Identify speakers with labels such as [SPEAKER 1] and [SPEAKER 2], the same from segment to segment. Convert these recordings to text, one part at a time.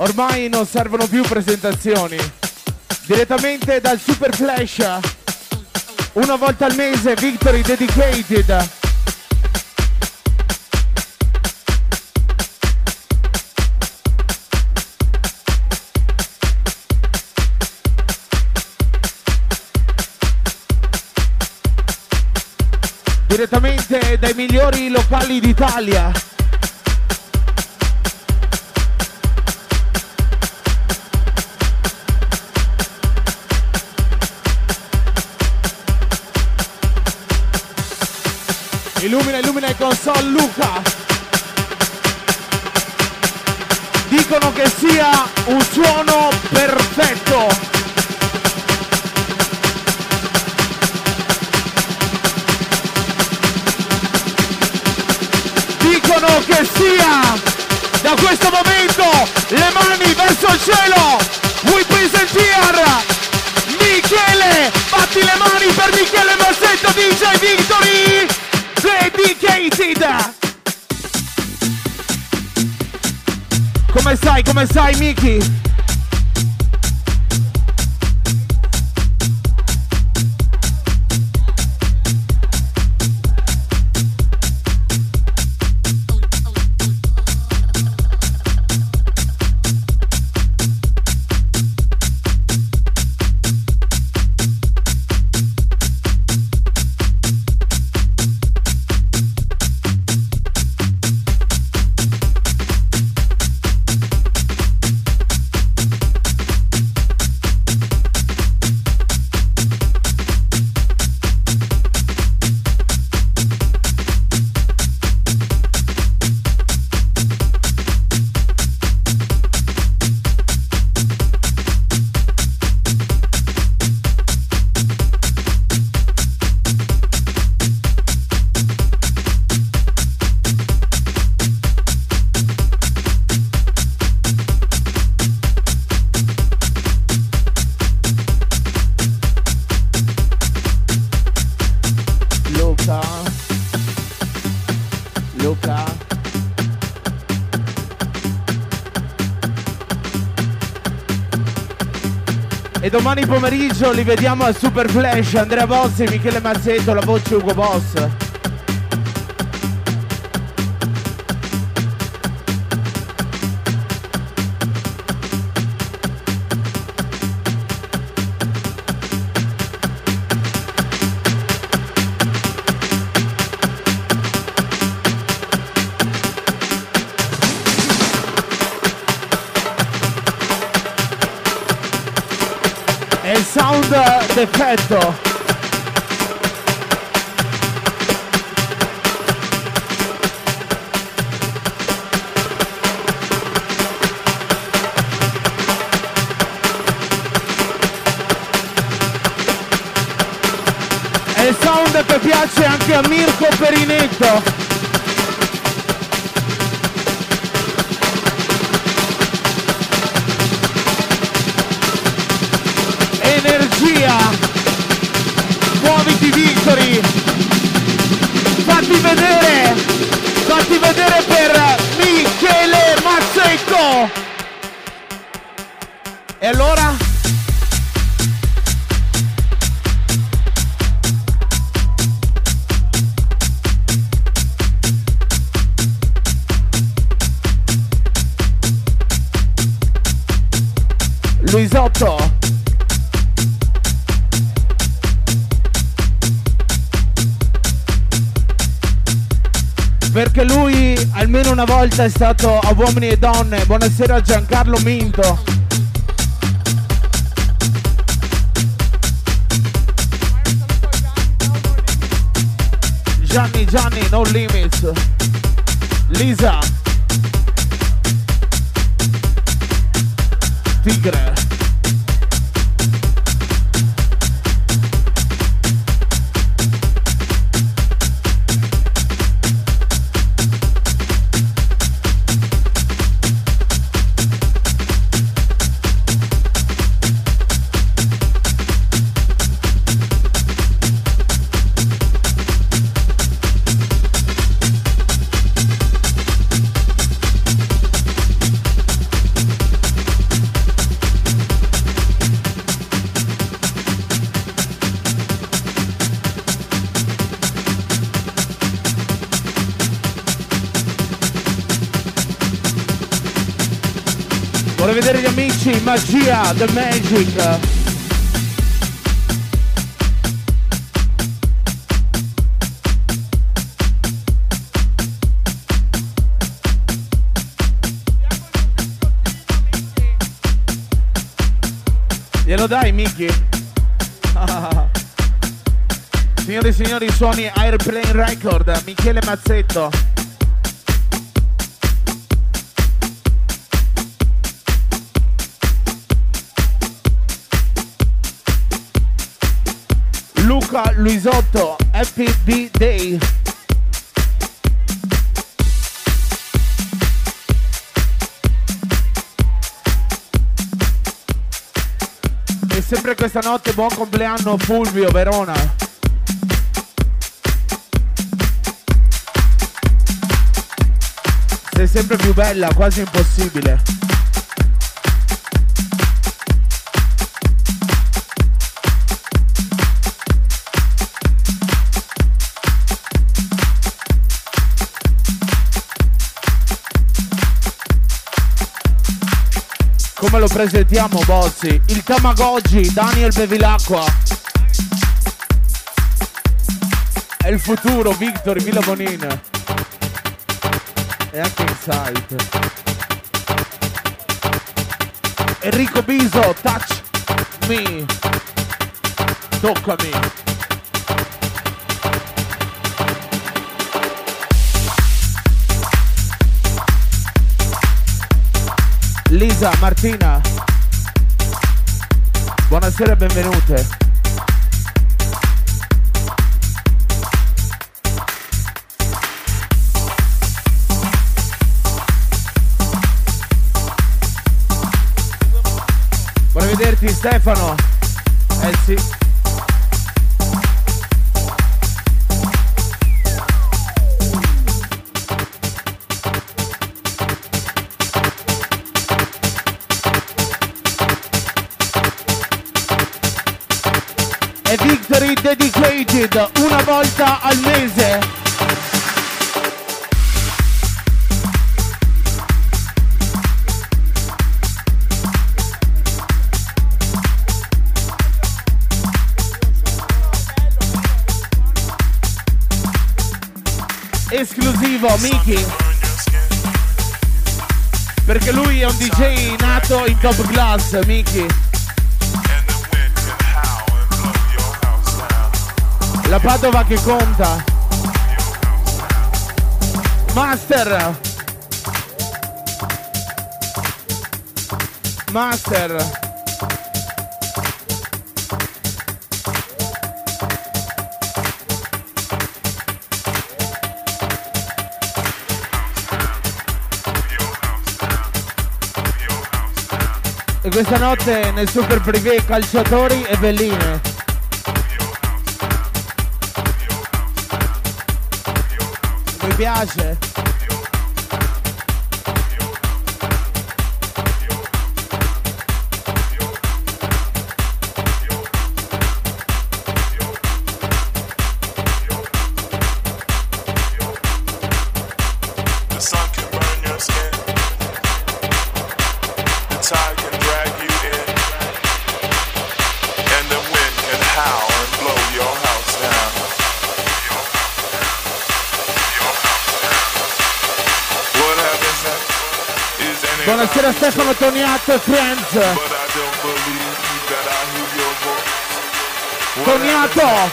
[SPEAKER 1] Ormai non servono più presentazioni. Direttamente dal Super Flash. Una volta al mese Victory Dedicated. direttamente dai migliori locali d'Italia. Illumina, illumina il console Luca. Dicono che sia un suono perfetto. dicono che sia da questo momento le mani verso il cielo. We present here Michele, batti le mani per Michele Massetto DJ Victory Dedicated. Come stai, come stai Miki? Domani pomeriggio li vediamo al Super Flash, Andrea Bossi, Michele Mazzetto, la voce Ugo Boss. D'effetto. È il sound che piace anche a Mirko Perinetto. Volta è stato a uomini e donne. Buonasera Giancarlo Minto. Gianni Gianni, no limits. Lisa. Tigre. Amici, magia, the magic. Glielo dai Miki? Signori e signori, suoni Airplane Record, Michele Mazzetto. Luca Luisotto, Happy B-Day. E sempre questa notte buon compleanno Fulvio Verona. Sei sempre più bella, quasi impossibile. Presentiamo Bozzi? Il Tamagotchi, Daniel Bevilacqua. È il futuro, Victor, Villa Bonin. E anche Insight. Enrico Biso, touch me. Toccami. Lisa, Martina. Buonasera e benvenute. Vorrei vederti Stefano. Eh sì. Dedicated una volta al mese. Esclusivo Miki. Perché lui è un DJ nato in top class, Miki. La Padova che conta. Master. Master. E questa notte nel super privé calciatori e belline. Piace.
[SPEAKER 2] Stefano
[SPEAKER 1] Toniato e Friends.
[SPEAKER 2] Toniato.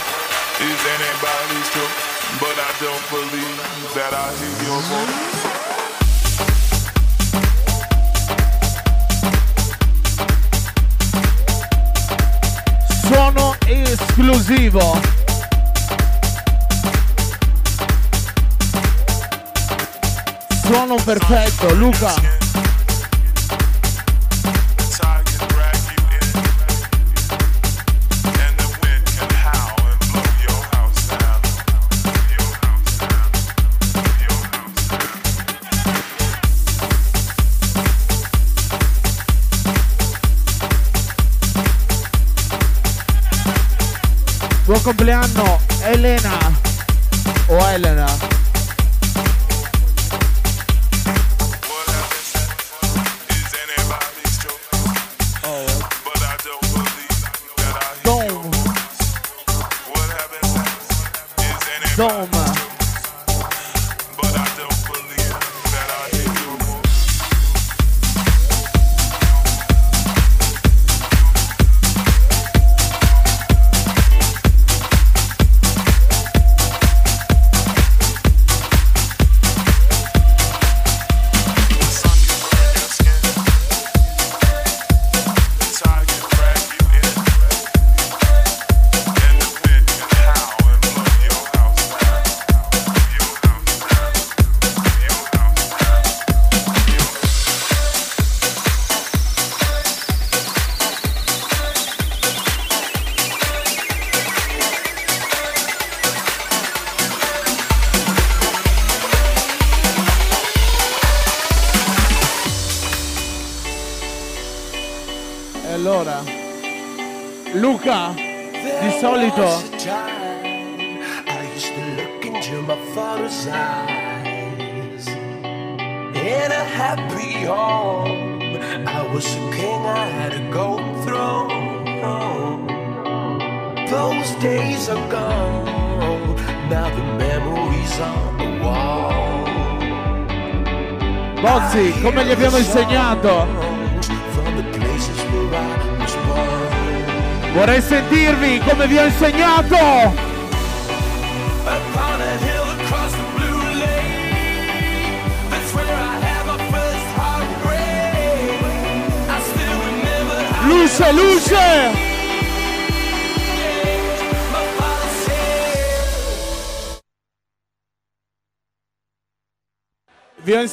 [SPEAKER 1] Suono esclusivo. Suono perfetto, Luca. Compleanno Elena o Elena.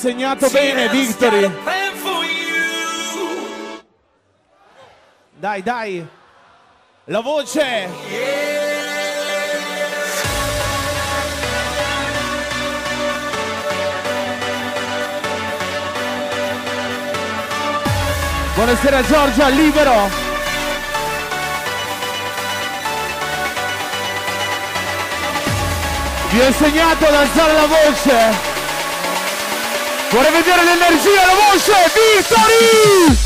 [SPEAKER 1] Insegnato bene, Victory. Dai, dai. La voce! Buonasera Giorgia, libero! Vi ho insegnato ad alzare la voce! Vorrei vedere l'energia, la voce! Victory!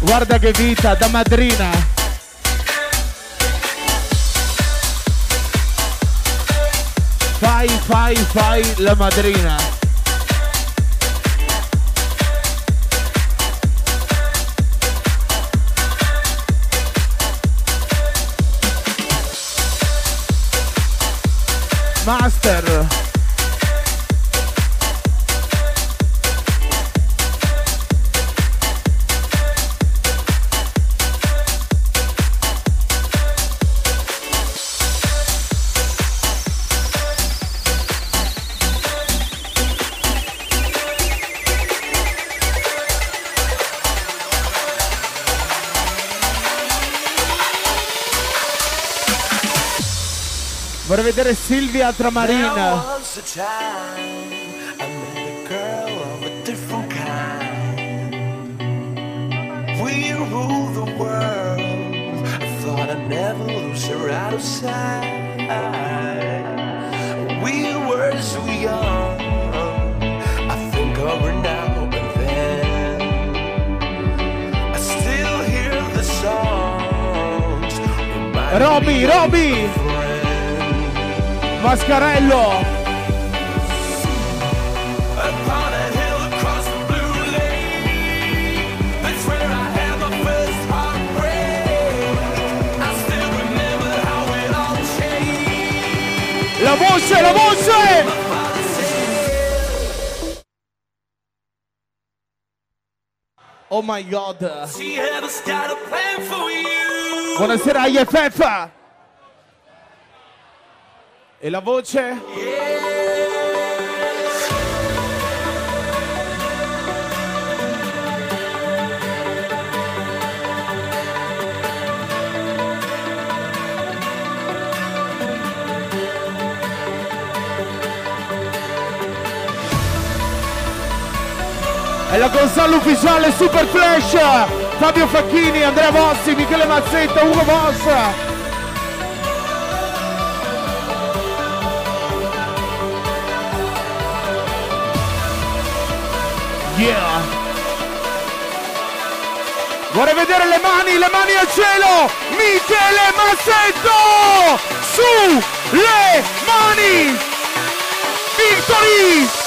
[SPEAKER 1] Guarda che vita da madrina. Fai, fai, fai la madrina. Vedere Silvia Tramarina.
[SPEAKER 3] We rule. I thought I'd never lose her out of sight. We were so young. I think of her now and then. I still hear the songs. Roby, Roby!
[SPEAKER 1] Mascarello La voce, la voce! Oh my god!
[SPEAKER 3] Buonasera
[SPEAKER 1] IFF! E la voce? È la console ufficiale Super Flash Fabio Facchini, Andrea Bossi, Michele Mazzetta, Ugo Boss Yeah! Vorrei vedere le mani, le mani al cielo! Michele Massetto! Su! Le mani! Victory!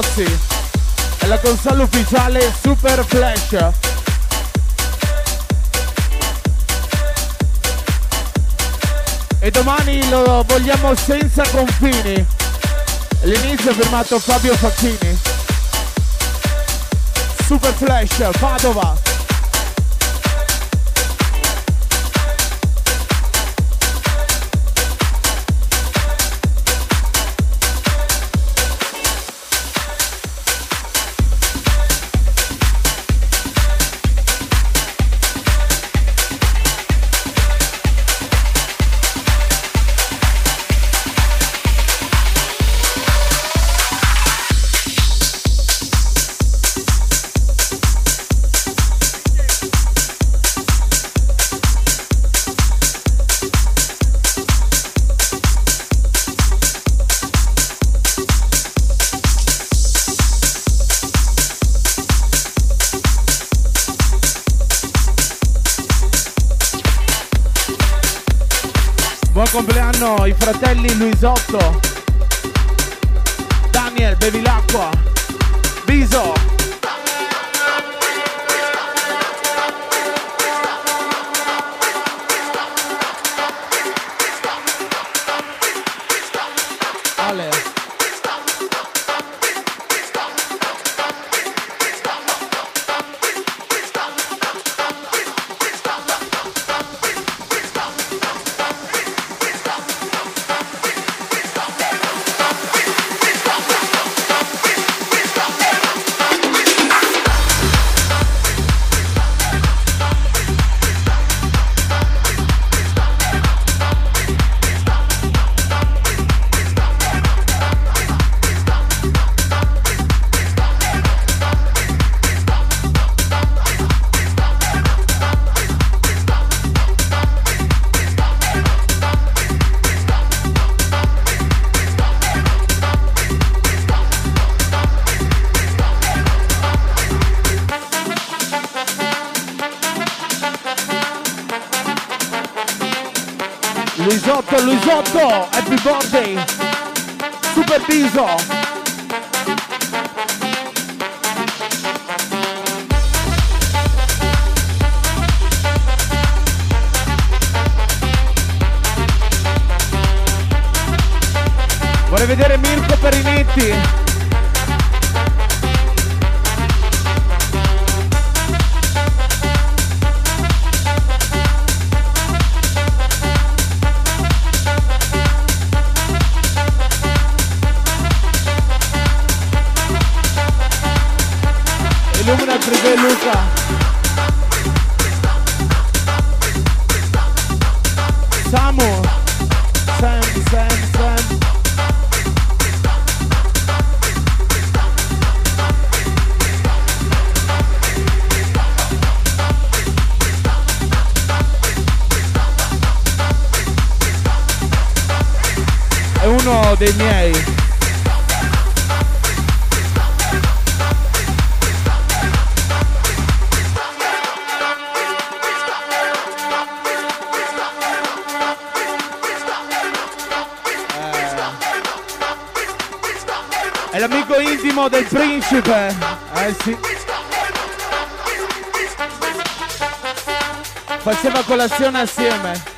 [SPEAKER 1] Bozzi è la console ufficiale Super Flash. E domani lo vogliamo senza confini. L'inizio è firmato Fabio Facchini. Super Flash Padova Luisotto. relación a siempre.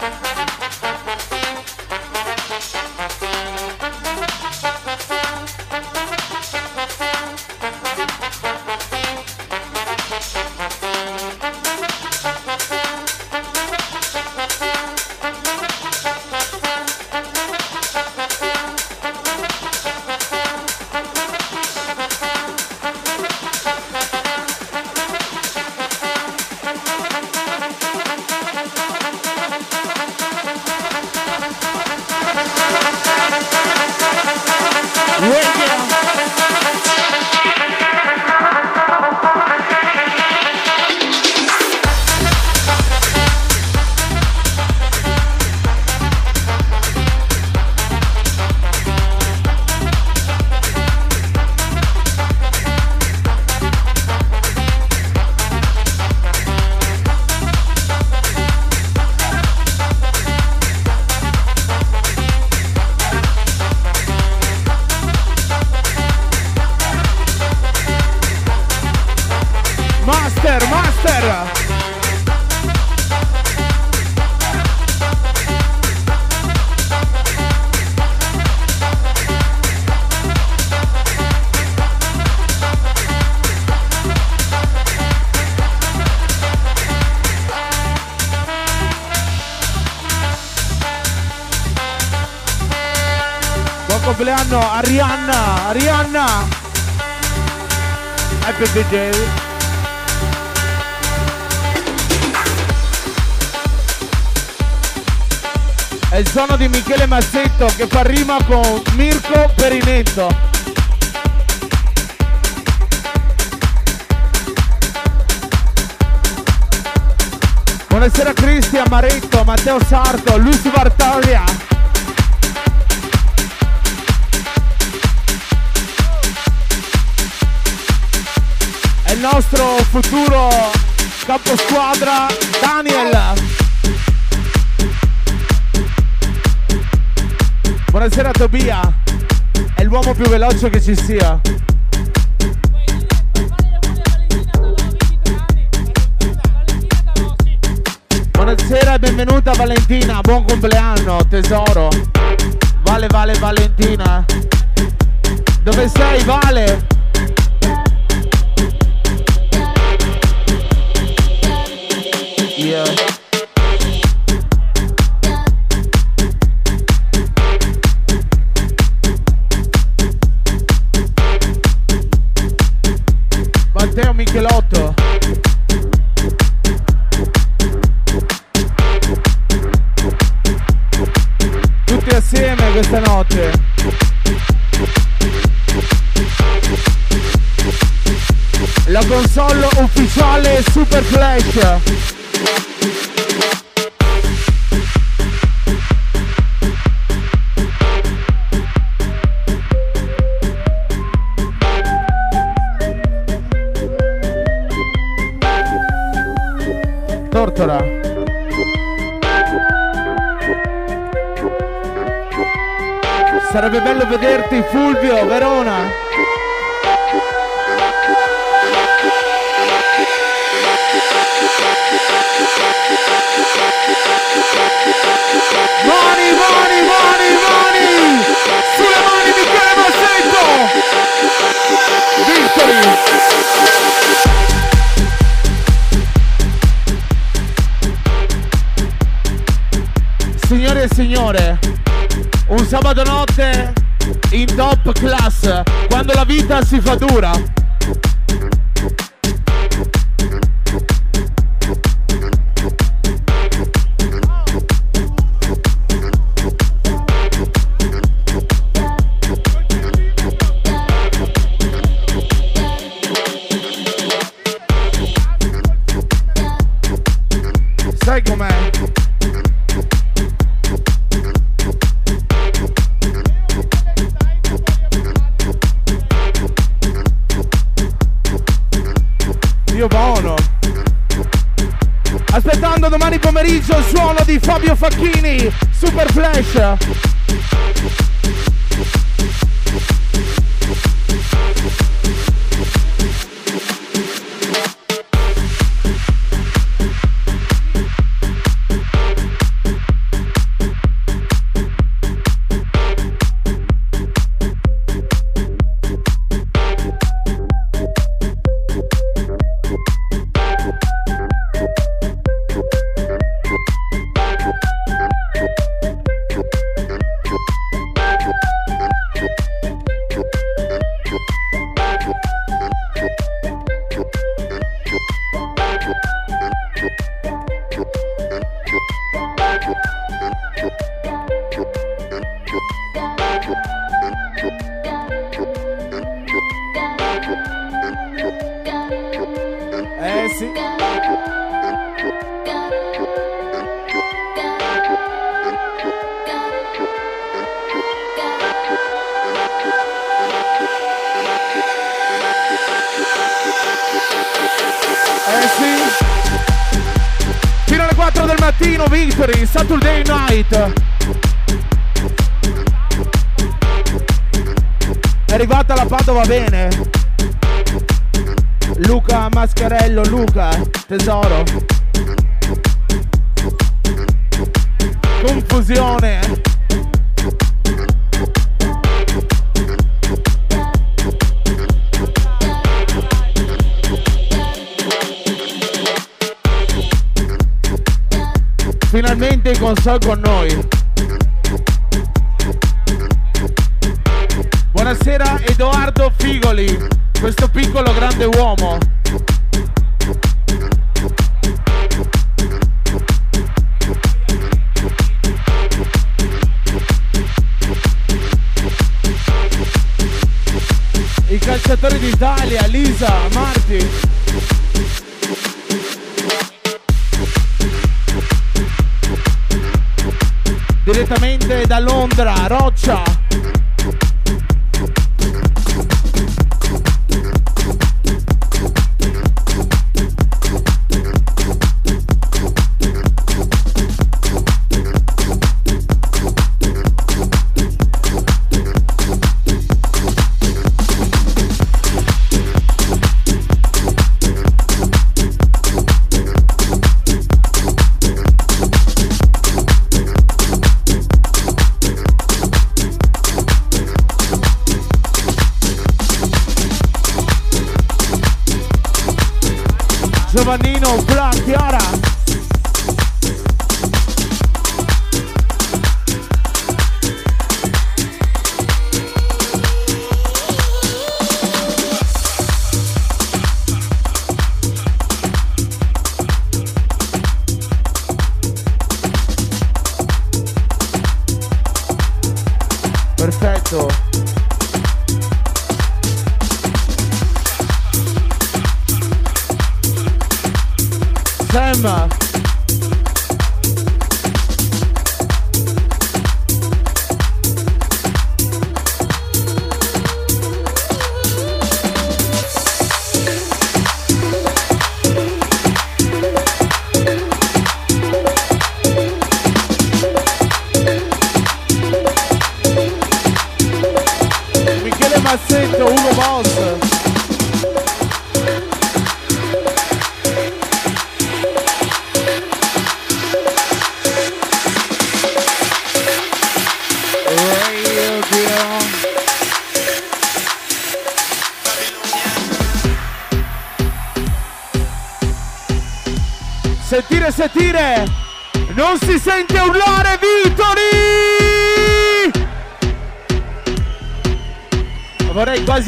[SPEAKER 1] Compleanno a Rihanna, a Rihanna. Happy birthday. È il suono di Michele Mazzetto che fa rima con Mirko Perinetto. Buonasera Cristian Maretto, Matteo Sarto, Luis Bartaglia. Il nostro futuro caposquadra Daniel. Buonasera Tobia, è l'uomo più veloce che ci sia. Buonasera e benvenuta Valentina, buon compleanno tesoro. Vale, vale Valentina. Dove sei Vale? Michelotto. Tutti assieme questa notte. La console ufficiale Super Flash. Sarebbe bello vederti Fulvio, Verona. Mani, mani, mani, mani! Sulle mani Michele Massetto! Victory! Signore e signore, un sabato notte quando la vita si fa dura. Fabio Facchini, Super Flash. Finalmente in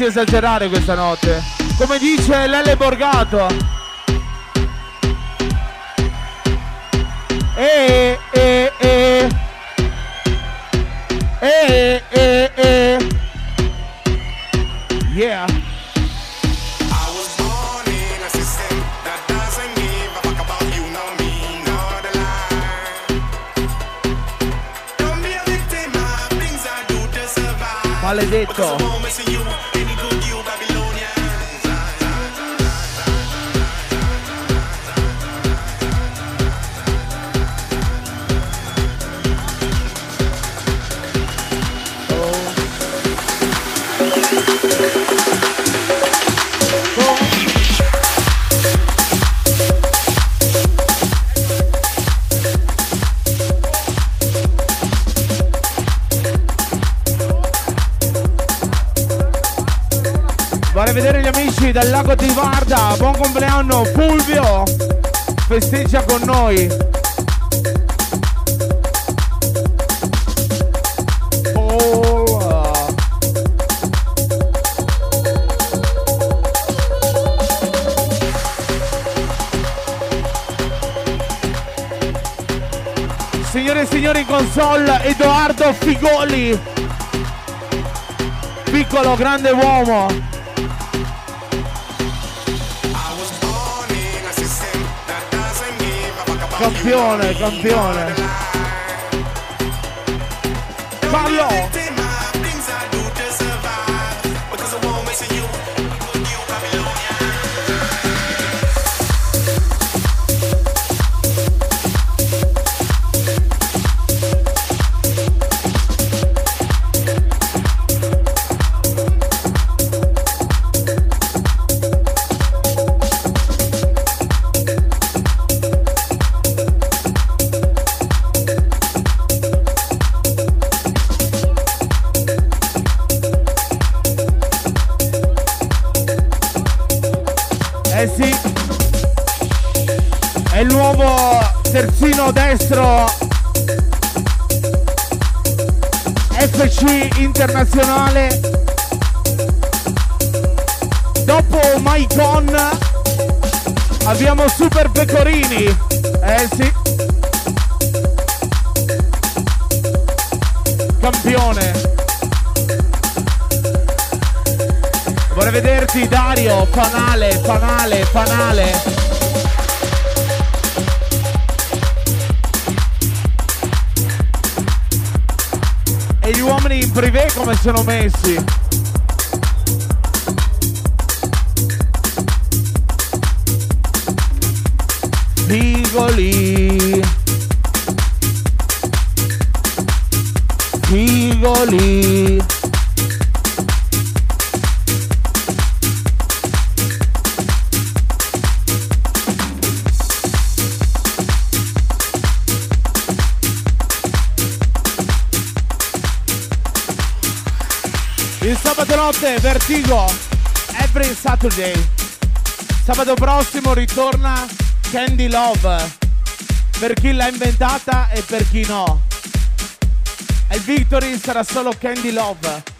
[SPEAKER 1] esagerare questa notte. Come dice Lele Borgato. Dal lago di Varda, buon compleanno Fulvio, festeggia con noi. Signore e signori in console, Edoardo Figoli. Piccolo, grande uomo.
[SPEAKER 4] Campione, campione. Ballo!
[SPEAKER 1] Internazionale. Dopo Maicon abbiamo Super Pecorini. Eh sì. Campione. Vorrei vederti Dario fanale fanale fanale in privé come sono messi. Figoli. Figoli. Notte, Vertigo, every Saturday. Sabato prossimo ritorna Candy Love per chi l'ha inventata e per chi no. E Victory sarà solo Candy Love.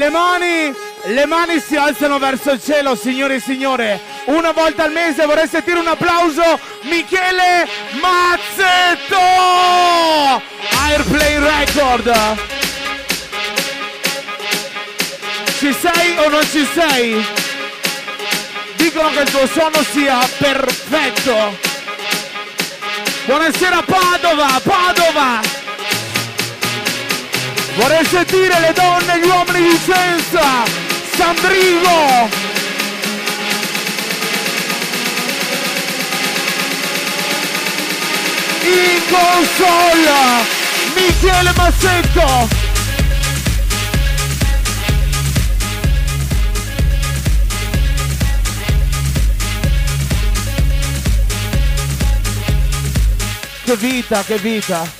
[SPEAKER 1] Le mani, le mani si alzano verso il cielo, signore e signore. Una volta al mese vorrei sentire un applauso. Michele Mazzetto! Airplay Record. Ci sei o non ci sei? Dicono che il tuo suono sia perfetto. Buonasera Padova, Padova! Vorrei sentire le donne e gli uomini di Senza! Sandrigo! In console! Michele Massetto! Che vita, che vita!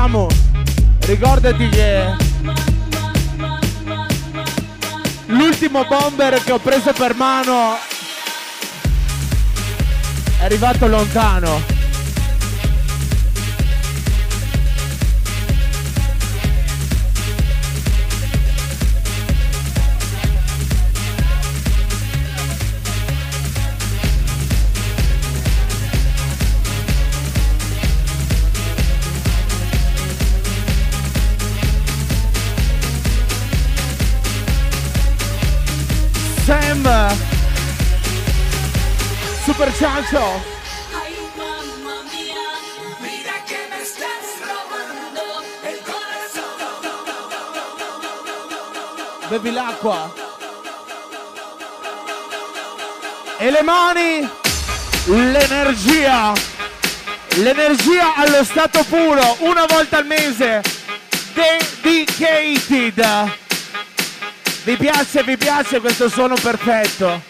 [SPEAKER 1] Samu, ricordati che l'ultimo bomber che ho preso per mano è arrivato lontano. Super Ciancio Bevi l'acqua. E le mani. L'energia. L'energia allo stato puro Una volta al mese. Dedicated. Vi piace, vi piace questo suono perfetto?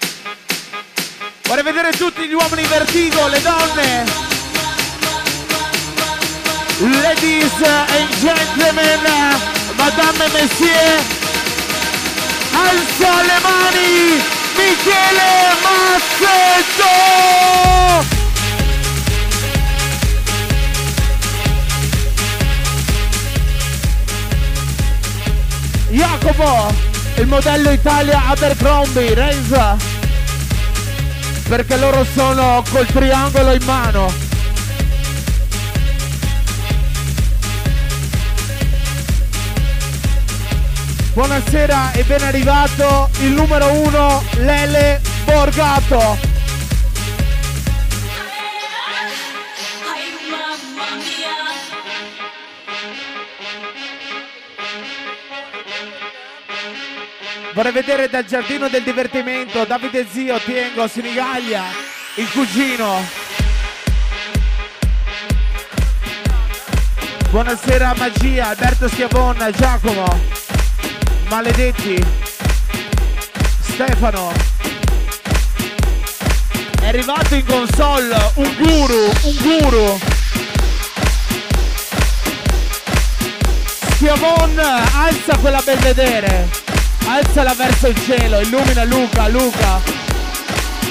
[SPEAKER 1] Vorrei vedere tutti gli uomini vertigo, le donne. Ladies and gentlemen, madame et messieurs, alza le mani, Michele Mazzetto! Jacopo! il modello Italia Abercrombie, Renza, perché loro sono col triangolo in mano. Buonasera e ben arrivato il numero uno Lele Borgato. Vorrei vedere dal giardino del divertimento Davide Zio, Tiengo, Sinigaglia, il cugino. Buonasera Magia, Alberto Schiavon, Giacomo, Maledetti, Stefano. È arrivato in console un guru, un guru. Schiavon, alza quella belvedere. Alzala verso il cielo, illumina Luca, Luca.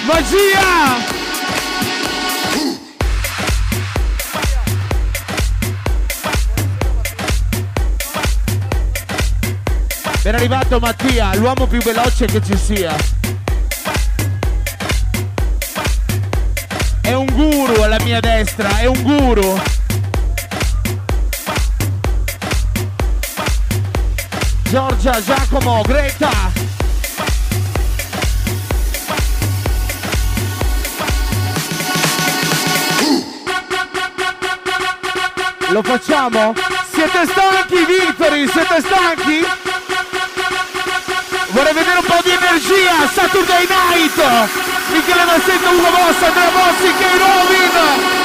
[SPEAKER 1] Magia! Ben arrivato Mattia, l'uomo più veloce che ci sia. È un guru alla mia destra, è un guru. Giorgia, Giacomo, Greta. Lo facciamo? Siete stanchi, Victory? Siete stanchi? Vorrei vedere un po' di energia, Saturday Night! Michele Massetto, Ugo Bossa, Andrea Bossi, Kay Robin!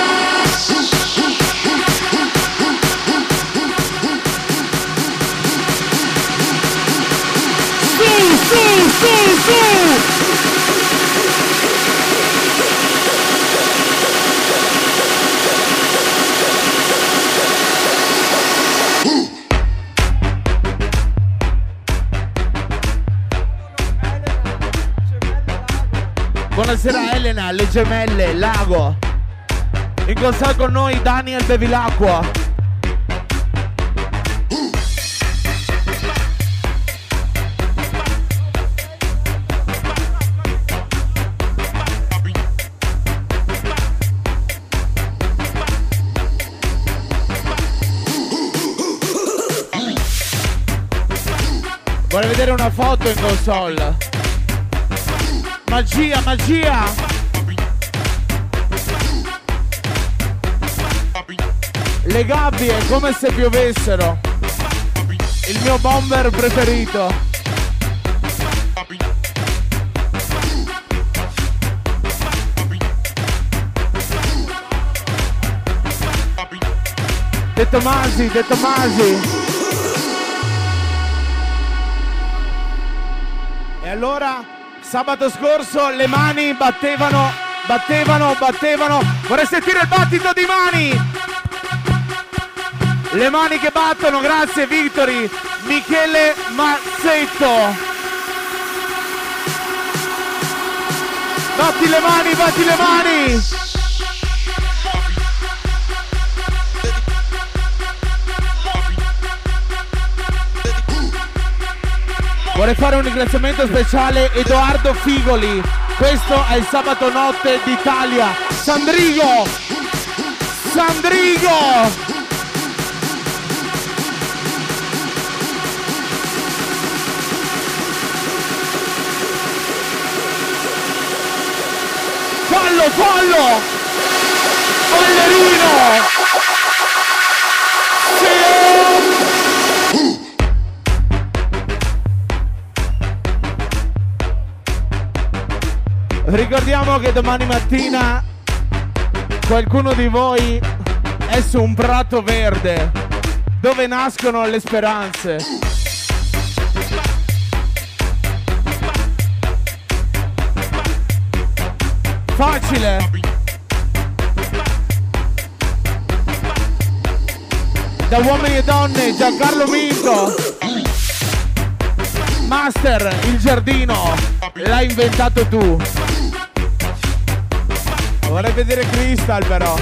[SPEAKER 1] Su, su! Buonasera Elena, le gemelle, Lago. In console con noi Daniel Bevilacqua. Vedere una foto in console. Magia, magia! Le gabbie come se piovessero. Il mio bomber preferito. De Tomasi, De Tomasi. Allora sabato scorso le mani battevano, battevano, battevano. Vorrei sentire il battito di mani. Le mani che battono, grazie Victory. Michele Mazzetto. Batti le mani, batti le mani. Vorrei fare un ringraziamento speciale a Edoardo Figoli. Questo è il sabato notte d'Italia. Sandrigo! Sandrigo! Fallo, fallo! Ballerino! Ricordiamo che domani mattina qualcuno di voi è su un prato verde dove nascono le speranze. Facile. Da uomini e donne, Giancarlo Minto. Master, il giardino, l'hai inventato tu. Vorrei vedere Crystal però.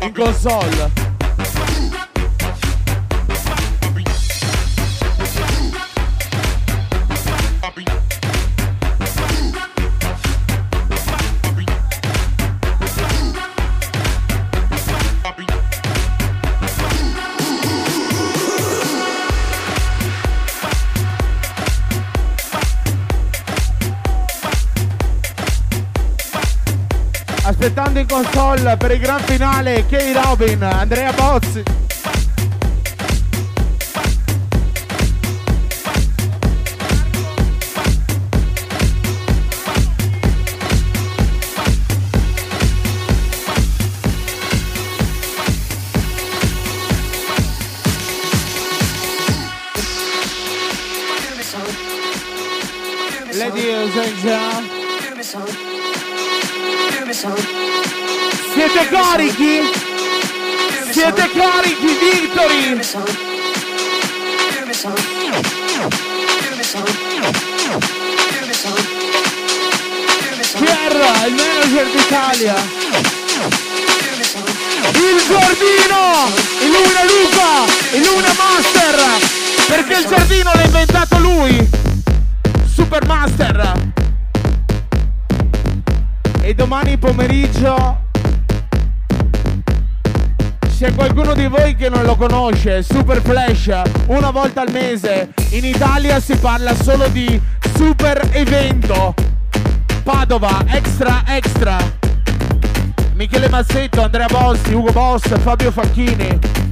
[SPEAKER 1] In console. Aspettando in console per il gran finale Kay Robin, Andrea Bozzi. Pierra, il manager d'Italia. Il giardino! Illumina Luca! Illumina Master! Perché il giardino l'ha inventato lui! Supermaster! E domani pomeriggio c'è qualcuno di voi che non lo conosce, Super Flash, una volta al mese. In Italia si parla solo di super evento. Padova, extra extra. Michele Massetto, Andrea Bossi, Ugo Boss, Fabio Facchini.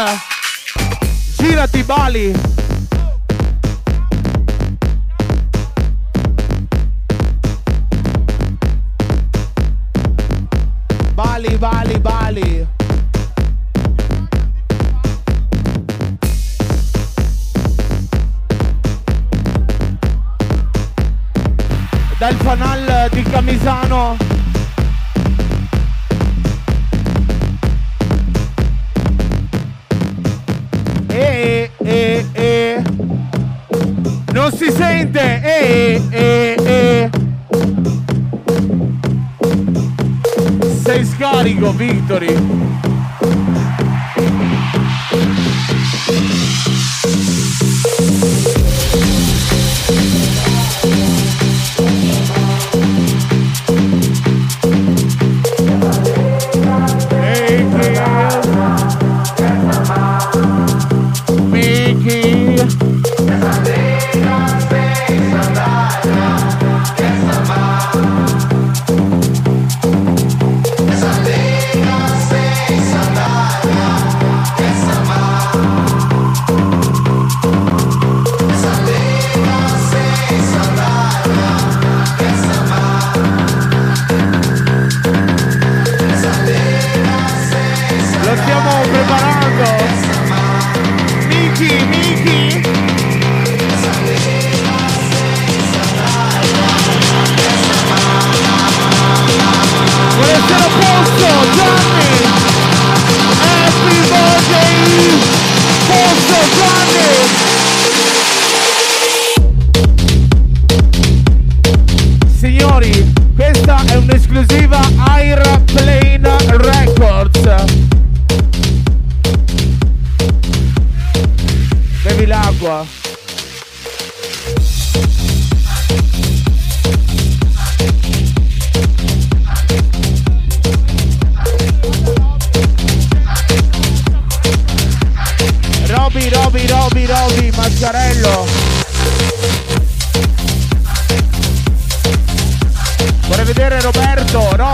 [SPEAKER 1] Jordan, girati Bali. Bali, Bali, Bali. Dal fanal di Camisano. Non si sente. E, e, e. sei scarico, Victory.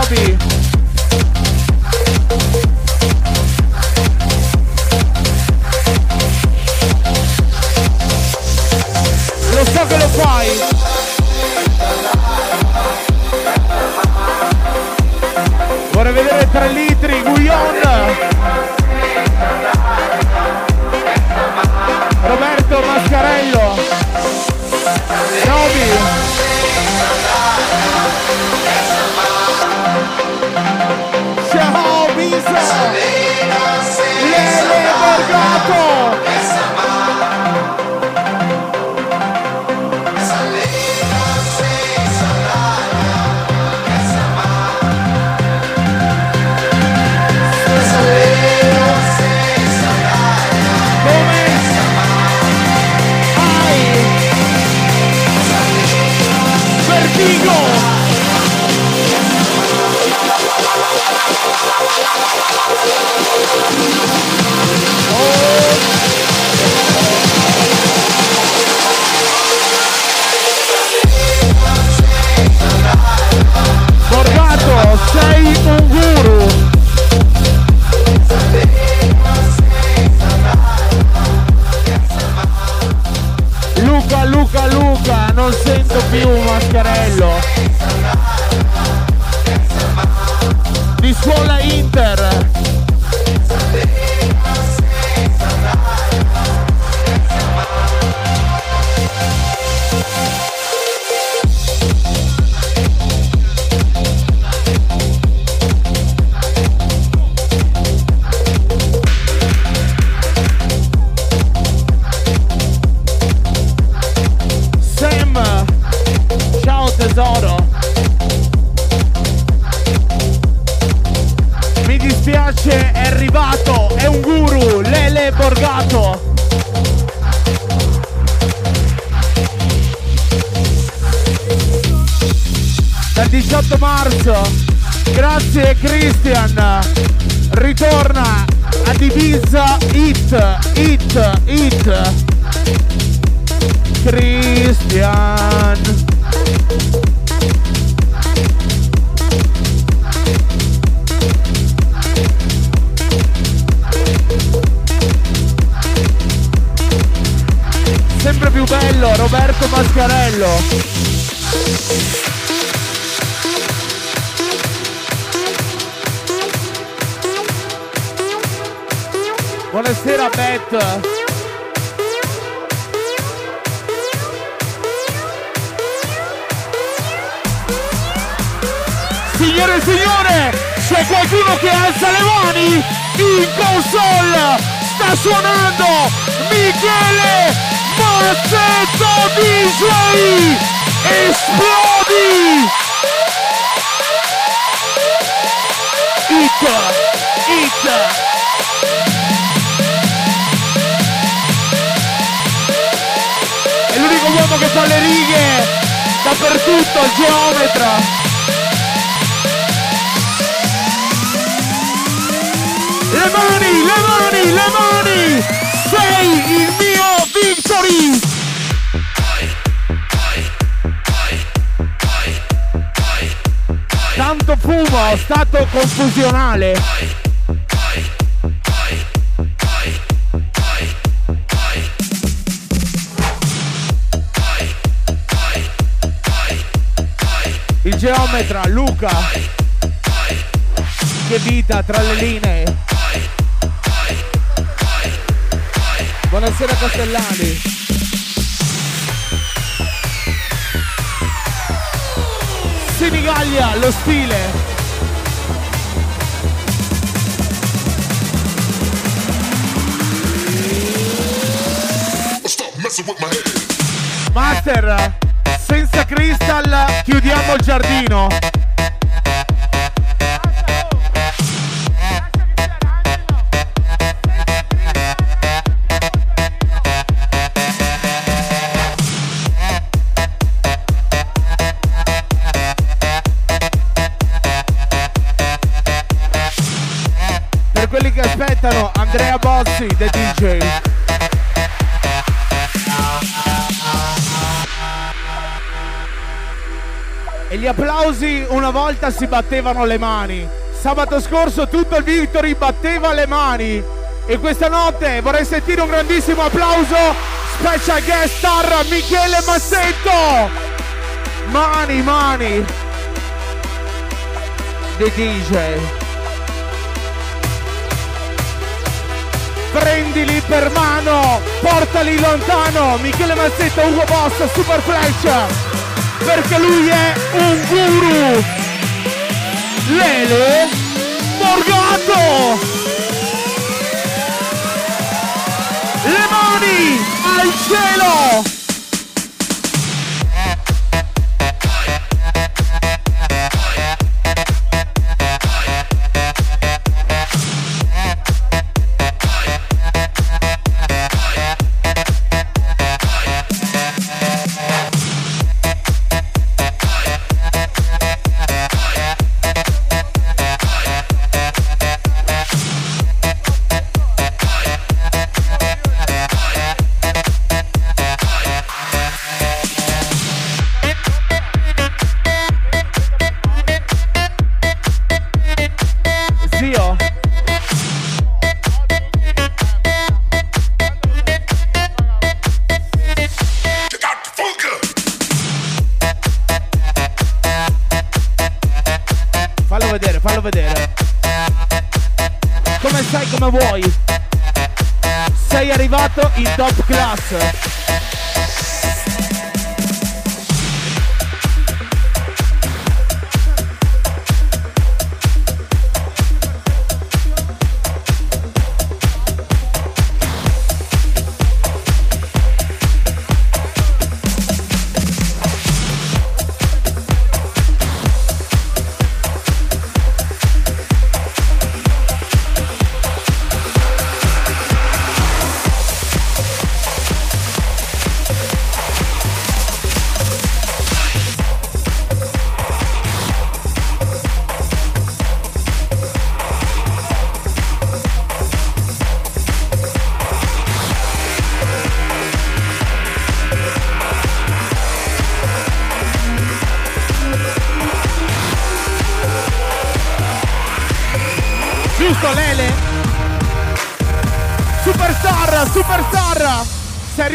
[SPEAKER 1] Vorrei Christian. Sempre più bello, Roberto Mascarello. Buonasera Beth. Signore e signore, c'è qualcuno che alza le mani in console, sta suonando Michele Mazzetto DJ, esplodi! It, it, è l'unico uomo che fa le righe dappertutto, il geometra. Le mani, le mani, le mani! Sei il mio victory! Tanto fumo, stato confusionale. Geometra Luca. Che vita tra le linee. Buonasera Castellani. Senigallia, lo stile. Master, senza crystal chiudiamo il giardino. Gli applausi una volta si battevano le mani. Sabato scorso tutto il Victory batteva le mani. E questa notte vorrei sentire un grandissimo applauso. Special guest star Michele Massetto. Mani, mani. The DJ. Prendili per mano, portali lontano. Michele Massetto, Ugo Boss, Super Flash perché lui è un guru. Lele Morgato. Le mani al cielo.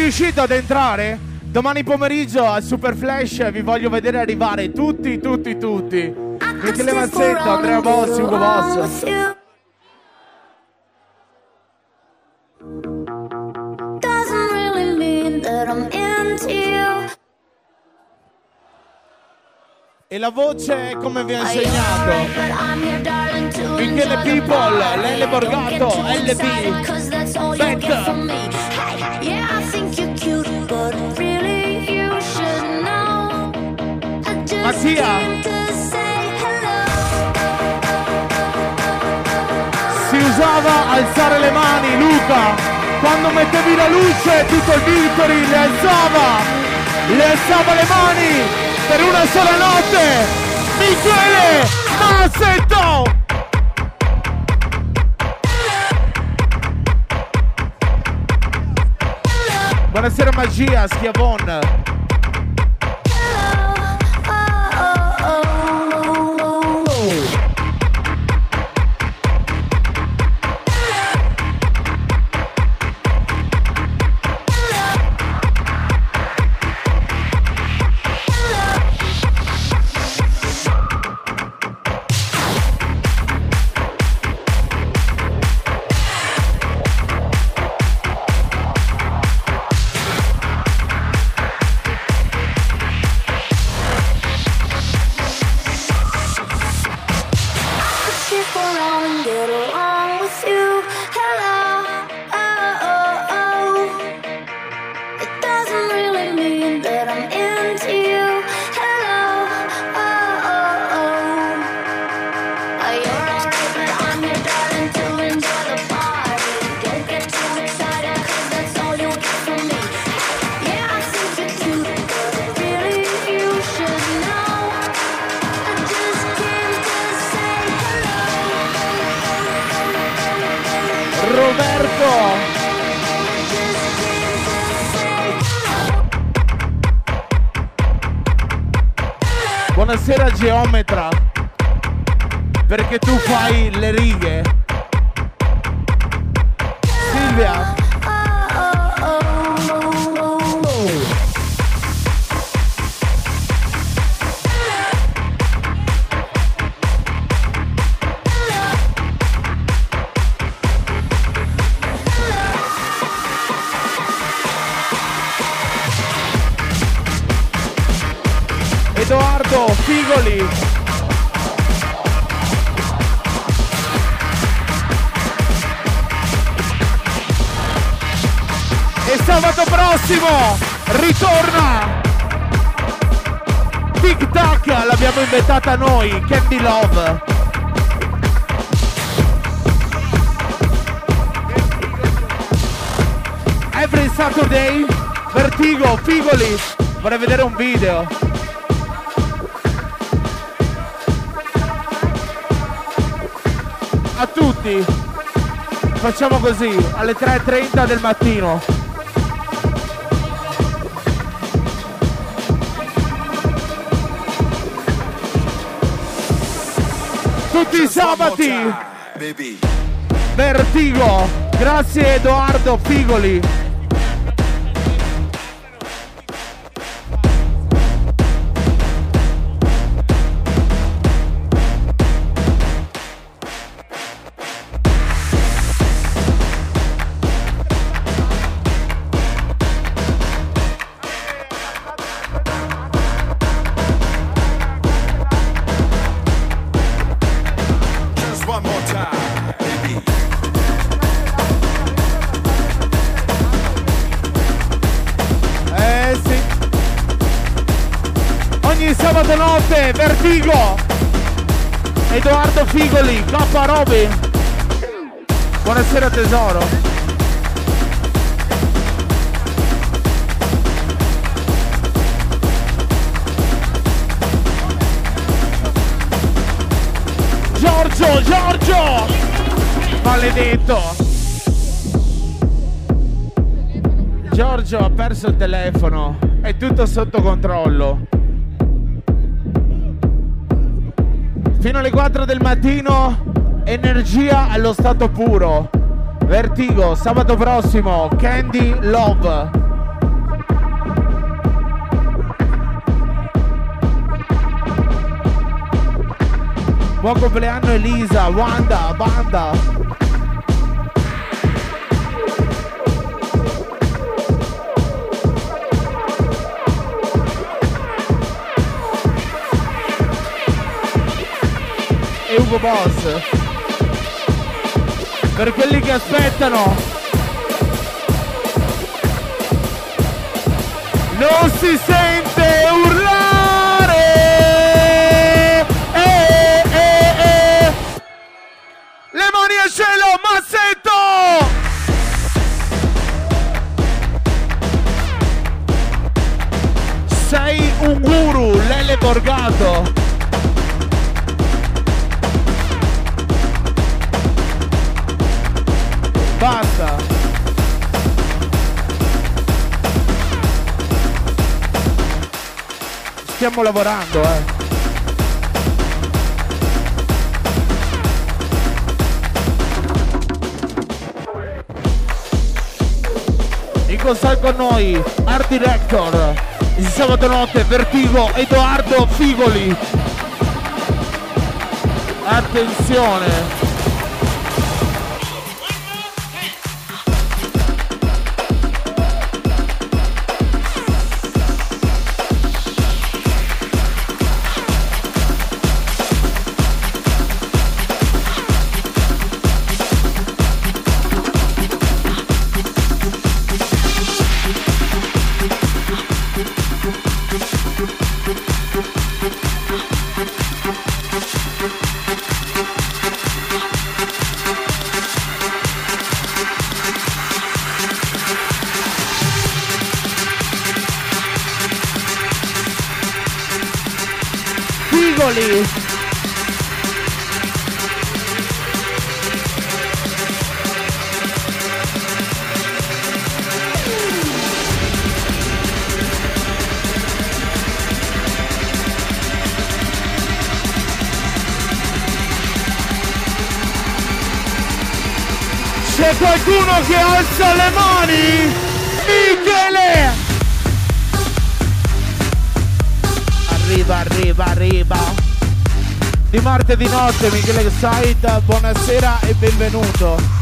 [SPEAKER 1] Riuscito ad entrare? Domani pomeriggio al Super Flash vi voglio vedere arrivare tutti, tutti, tutti. Michele Mazzetto, Andrea Bossi, Ugo Boss. E la voce come vi ha insegnato?
[SPEAKER 5] Michele People, Lele Borgato, LB, Beck.
[SPEAKER 1] Mattia. Si usava alzare le mani, Luca. Quando mettevi la luce, tutto il Victory le alzava. Le alzava le mani per una sola notte. Michele Massetto. Buonasera magia, schiavon. Roberto. Buonasera geometra, perché tu fai le righe. Silvia. Inventata noi, Candy Love. Every Saturday, Vertigo, Figoli. Vorrei vedere un video. A tutti. Facciamo così, alle 3.30 del mattino. Tutti i sabati. Vertigo. Grazie Edoardo Figoli. Tesoro. Giorgio, Giorgio! Maledetto! Giorgio ha perso il telefono, è tutto sotto controllo. Fino alle 4 del mattino, energia allo stato puro. Vertigo, sabato prossimo, Candy Love. Buon compleanno Elisa, Wanda, Banda. Ugo Boss. Per quelli che aspettano. Non si sente urlare! cielo, Massetto! Sei un guru, Lele Borgato. Basta. Stiamo lavorando, eh. con con noi Art Director il sabato notte Vertigo Edoardo Figoli attenzione qualcuno che alza le mani? Michele! Arriva, arriva, arriva. Di martedì notte Michele Said, buonasera e benvenuto.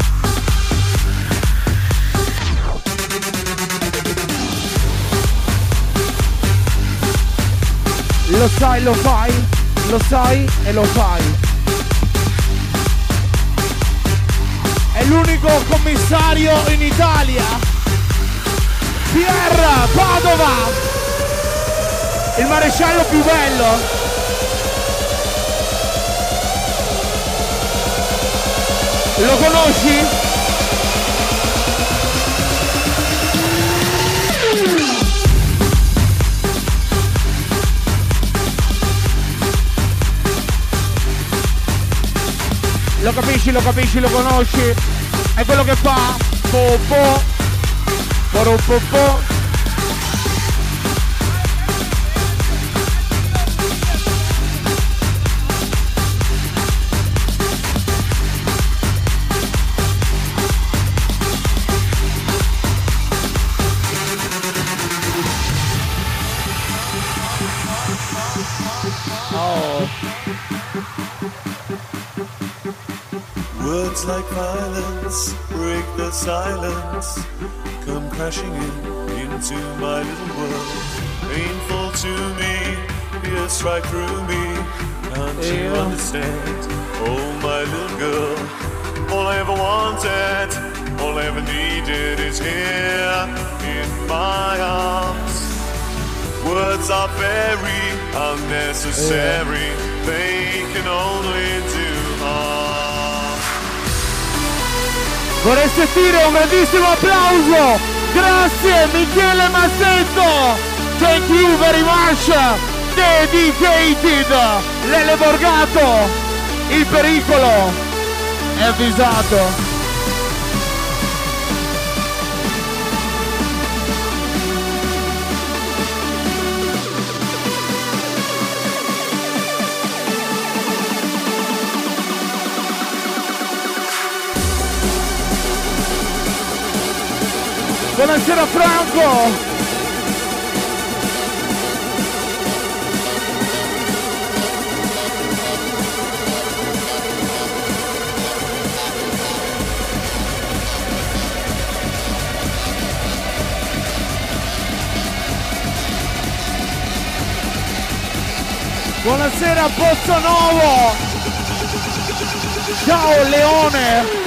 [SPEAKER 1] Lo sai, lo fai, lo sai e lo fai. L'unico commissario in Italia. Pierre Padova, il maresciallo più bello. Lo conosci? Lo capisci, lo capisci, lo conosci? È quello che fa. Po po po po po
[SPEAKER 6] silence come crashing in into my little world. Painful to me, pierce right through me. Can't you understand? Oh, my little girl. All I ever wanted, all I ever needed is here in my arms. Words words are very unnecessary. Yeah. They can only do
[SPEAKER 1] Vorrei sentire un grandissimo applauso. Grazie Michele Massetto. Thank you very much. Dedicated. Lele Borgato. Il pericolo è avvisato. Buonasera Franco! Buonasera Pozzo Nuovo! Ciao Leone!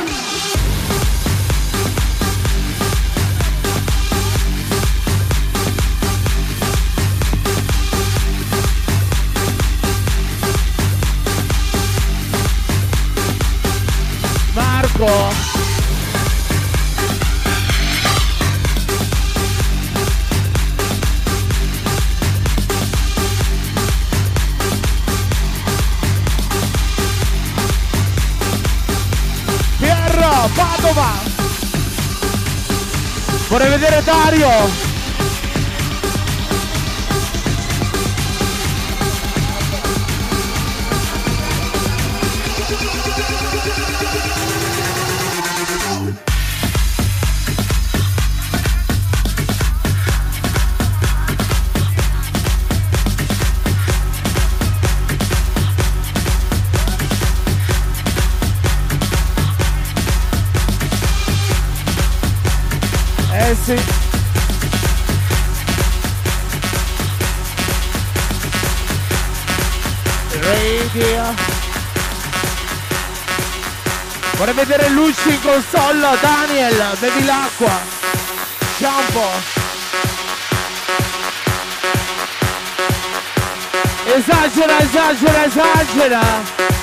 [SPEAKER 1] Pierro, Padova! Vorrei vedere Dario! Console, Daniel, bevi l'acqua. Campo. Esagera, esagera, esagera.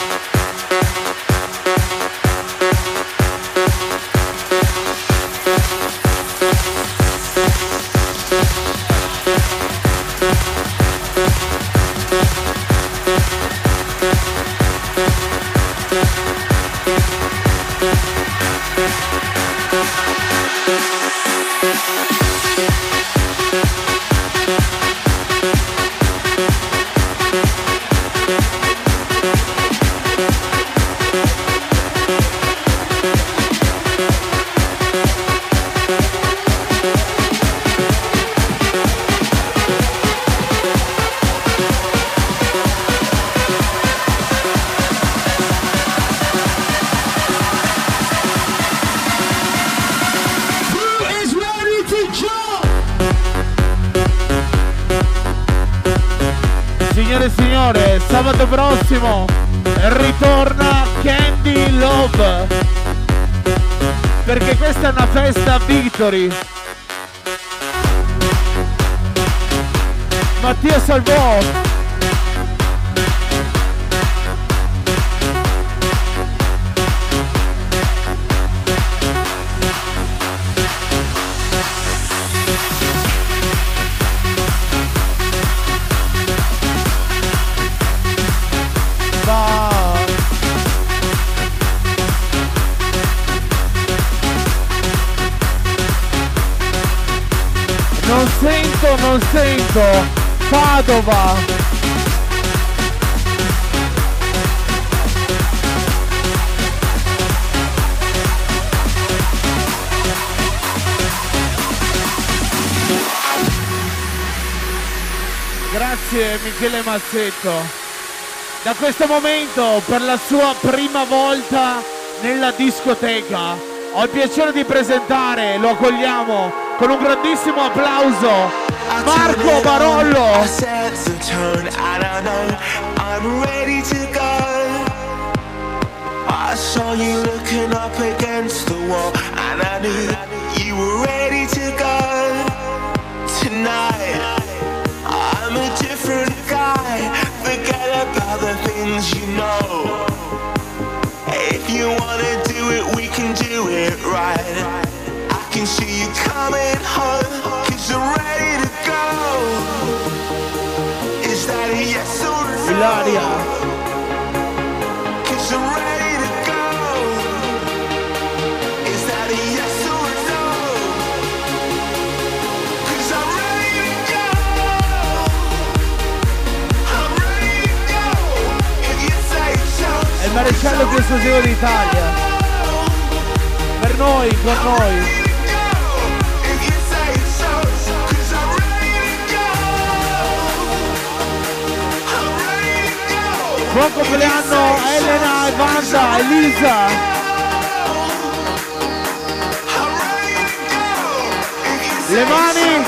[SPEAKER 1] Mazzetto. Da questo momento per la sua prima volta nella discoteca ho il piacere di presentare lo accogliamo con un grandissimo applauso
[SPEAKER 3] Marco Barollo. I saw you looking up against the wall, and I knew you wanna do it, we can do it right. I can see you coming home, cause ready to go. Is that a yes or no? il maresciallo più
[SPEAKER 1] esclusivo d'Italia. Per noi, con noi.
[SPEAKER 3] Buon compleanno Elena, Evanda, Elisa. Le mani,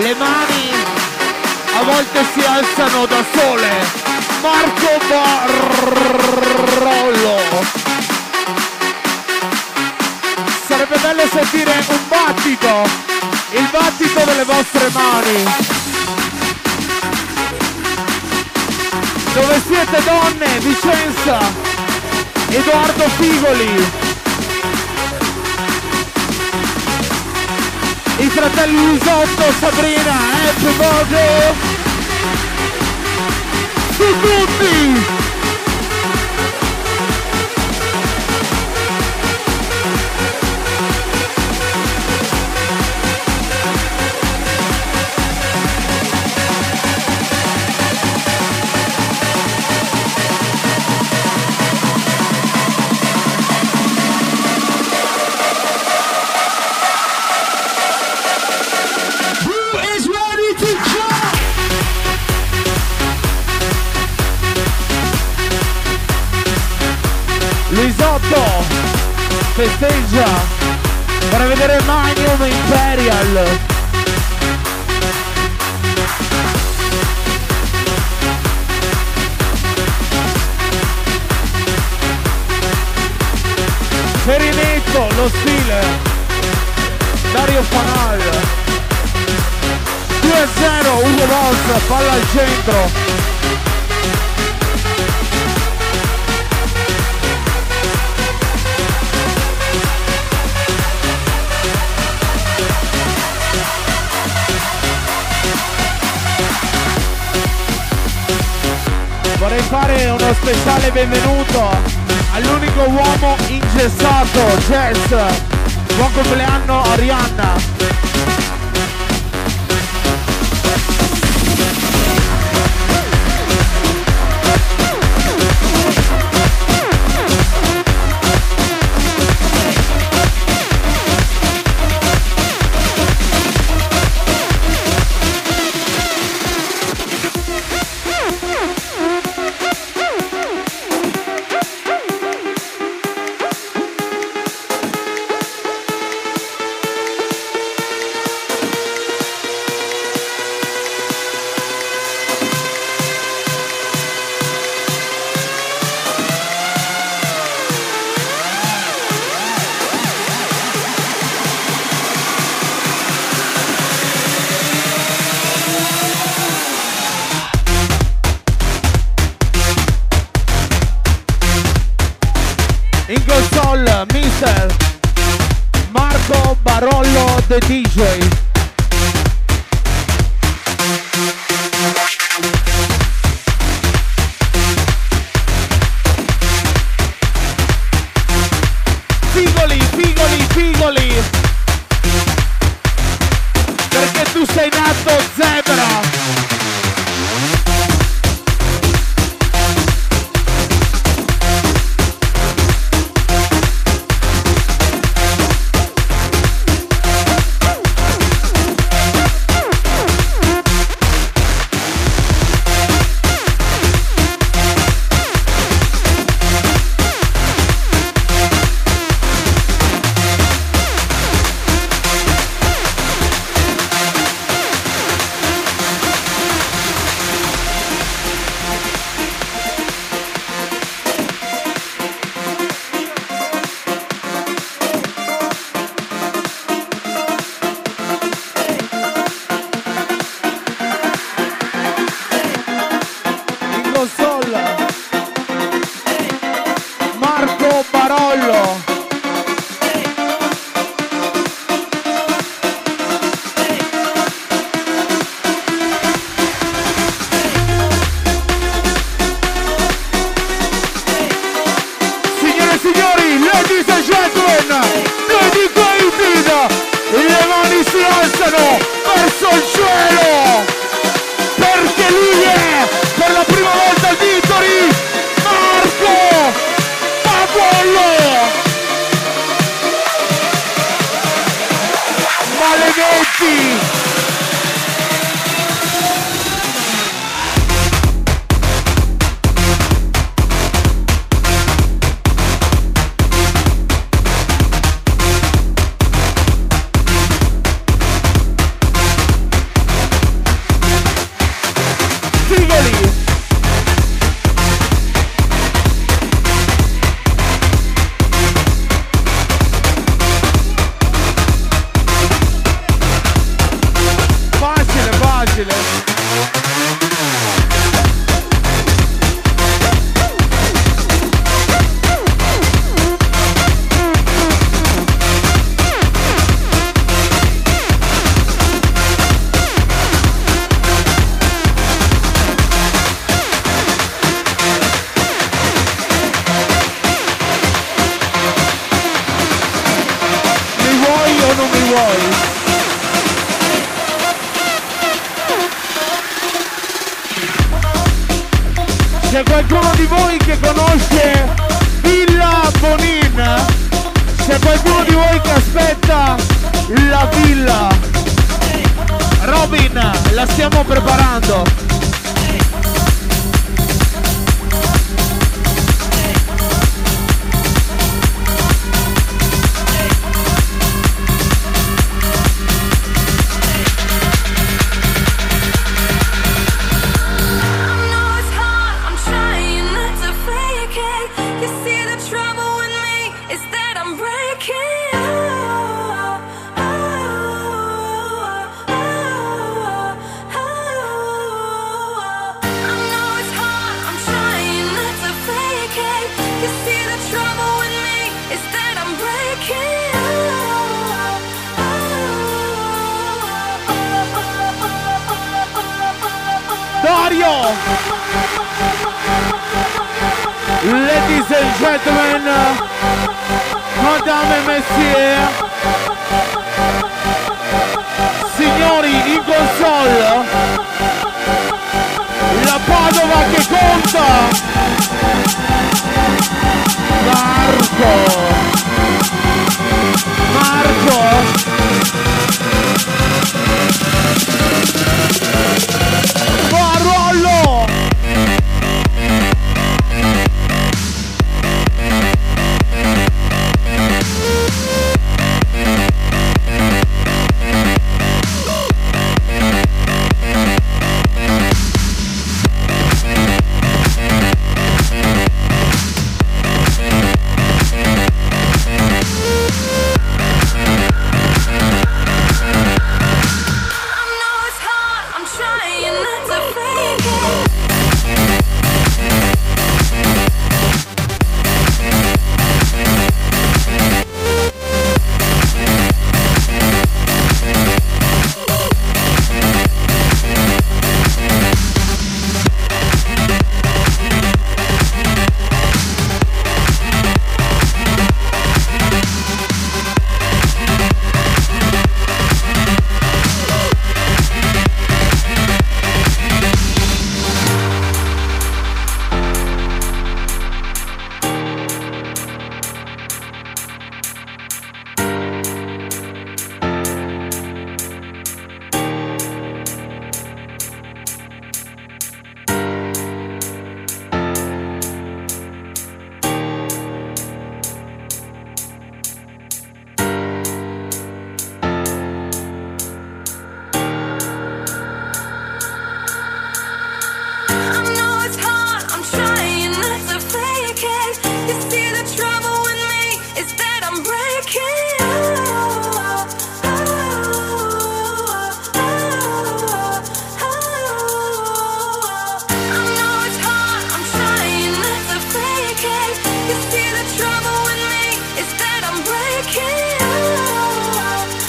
[SPEAKER 1] le mani a volte si alzano da sole. Marco Barrollo. Sarebbe bello sentire un battito, il battito delle vostre mani. Dove siete donne? Vicenza, Edoardo Figoli. I fratelli Lusotto, Sabrina, eh, Happy Birthday! Mr. me! fare uno speciale benvenuto all'unico uomo ingessato, Jess. Buon compleanno Arianna. Mario. Ladies and gentlemen, madame et messieurs, signori in console, la Padova che conta, Marco, Marco.